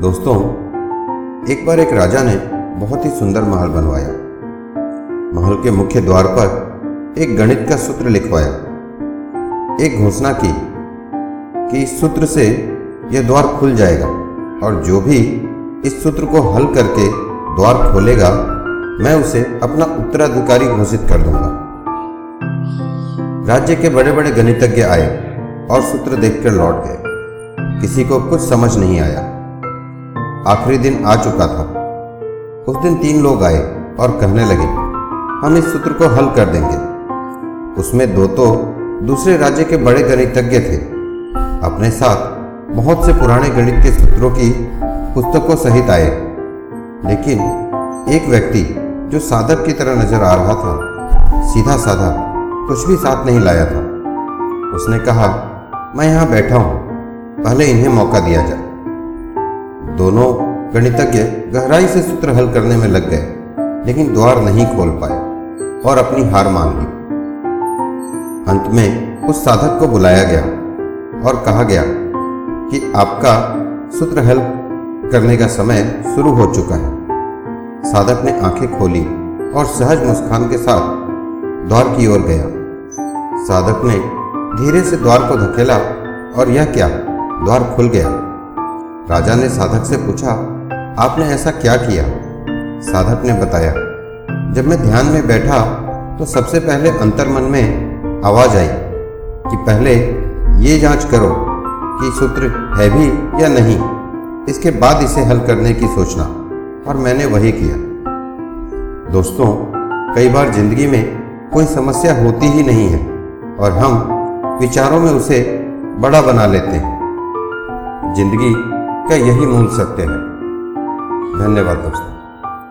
दोस्तों, एक बार एक राजा ने बहुत ही सुंदर महल बनवाया। महल के मुख्य द्वार पर एक गणित का सूत्र लिखवाया। एक घोषणा की कि इस सूत्र से यह द्वार खुल जाएगा और जो भी इस सूत्र को हल करके द्वार खोलेगा, मैं उसे अपना उत्तराधिकारी घोषित कर दूँगा। राज्य के बड़े बड़े गणितज्ञ आए और सूत्र देखकर लौट गए। किसी को कुछ समझ नहीं आया। आखिरी दिन आ चुका था। उस दिन तीन लोग आए और कहने लगे, हम इस सूत्र को हल कर देंगे। उसमें दो तो दूसरे राज्य के बड़े गणितज्ञ थे। अपने साथ बहुत से पुराने गणित के सूत्रों की पुस्तकों सहित आए। लेकिन एक व्यक्ति जो साधक की तरह नज़र आ रहा था, सीधा साधा कुछ भी साथ नहीं लाया था। उसने कहा, मैं यहाँ बैठा हूँ, पहले इन्हें मौका दिया जाए। दोनों गणितज्ञ गहराई से सूत्र हल करने में लग गए, लेकिन द्वार नहीं खोल पाए और अपनी हार मान ली। अंत में उस साधक को बुलाया गया और कहा गया कि आपका सूत्र हल करने का समय शुरू हो चुका है। साधक ने आँखें खोली और सहज मुस्कान के साथ द्वार की ओर गया। साधक ने धीरे से द्वार को धकेला और यह क्या? द्वार खुल गया। राजा ने साधक से पूछा, आपने ऐसा क्या किया? साधक ने बताया, जब मैं ध्यान में बैठा तो सबसे पहले अंतर मन में आवाज़ आई कि पहले ये जाँच करो कि सूत्र है भी या नहीं। इसके बाद इसे हल करने की सोचना, और मैंने वही किया। दोस्तों, कई बार ज़िंदगी में कोई समस्या होती ही नहीं है, और हम विचारों में उसे बड़ा बना लेते हैं। ज़िंदगी का यही मूल सत्य है। धन्यवाद दोस्तों।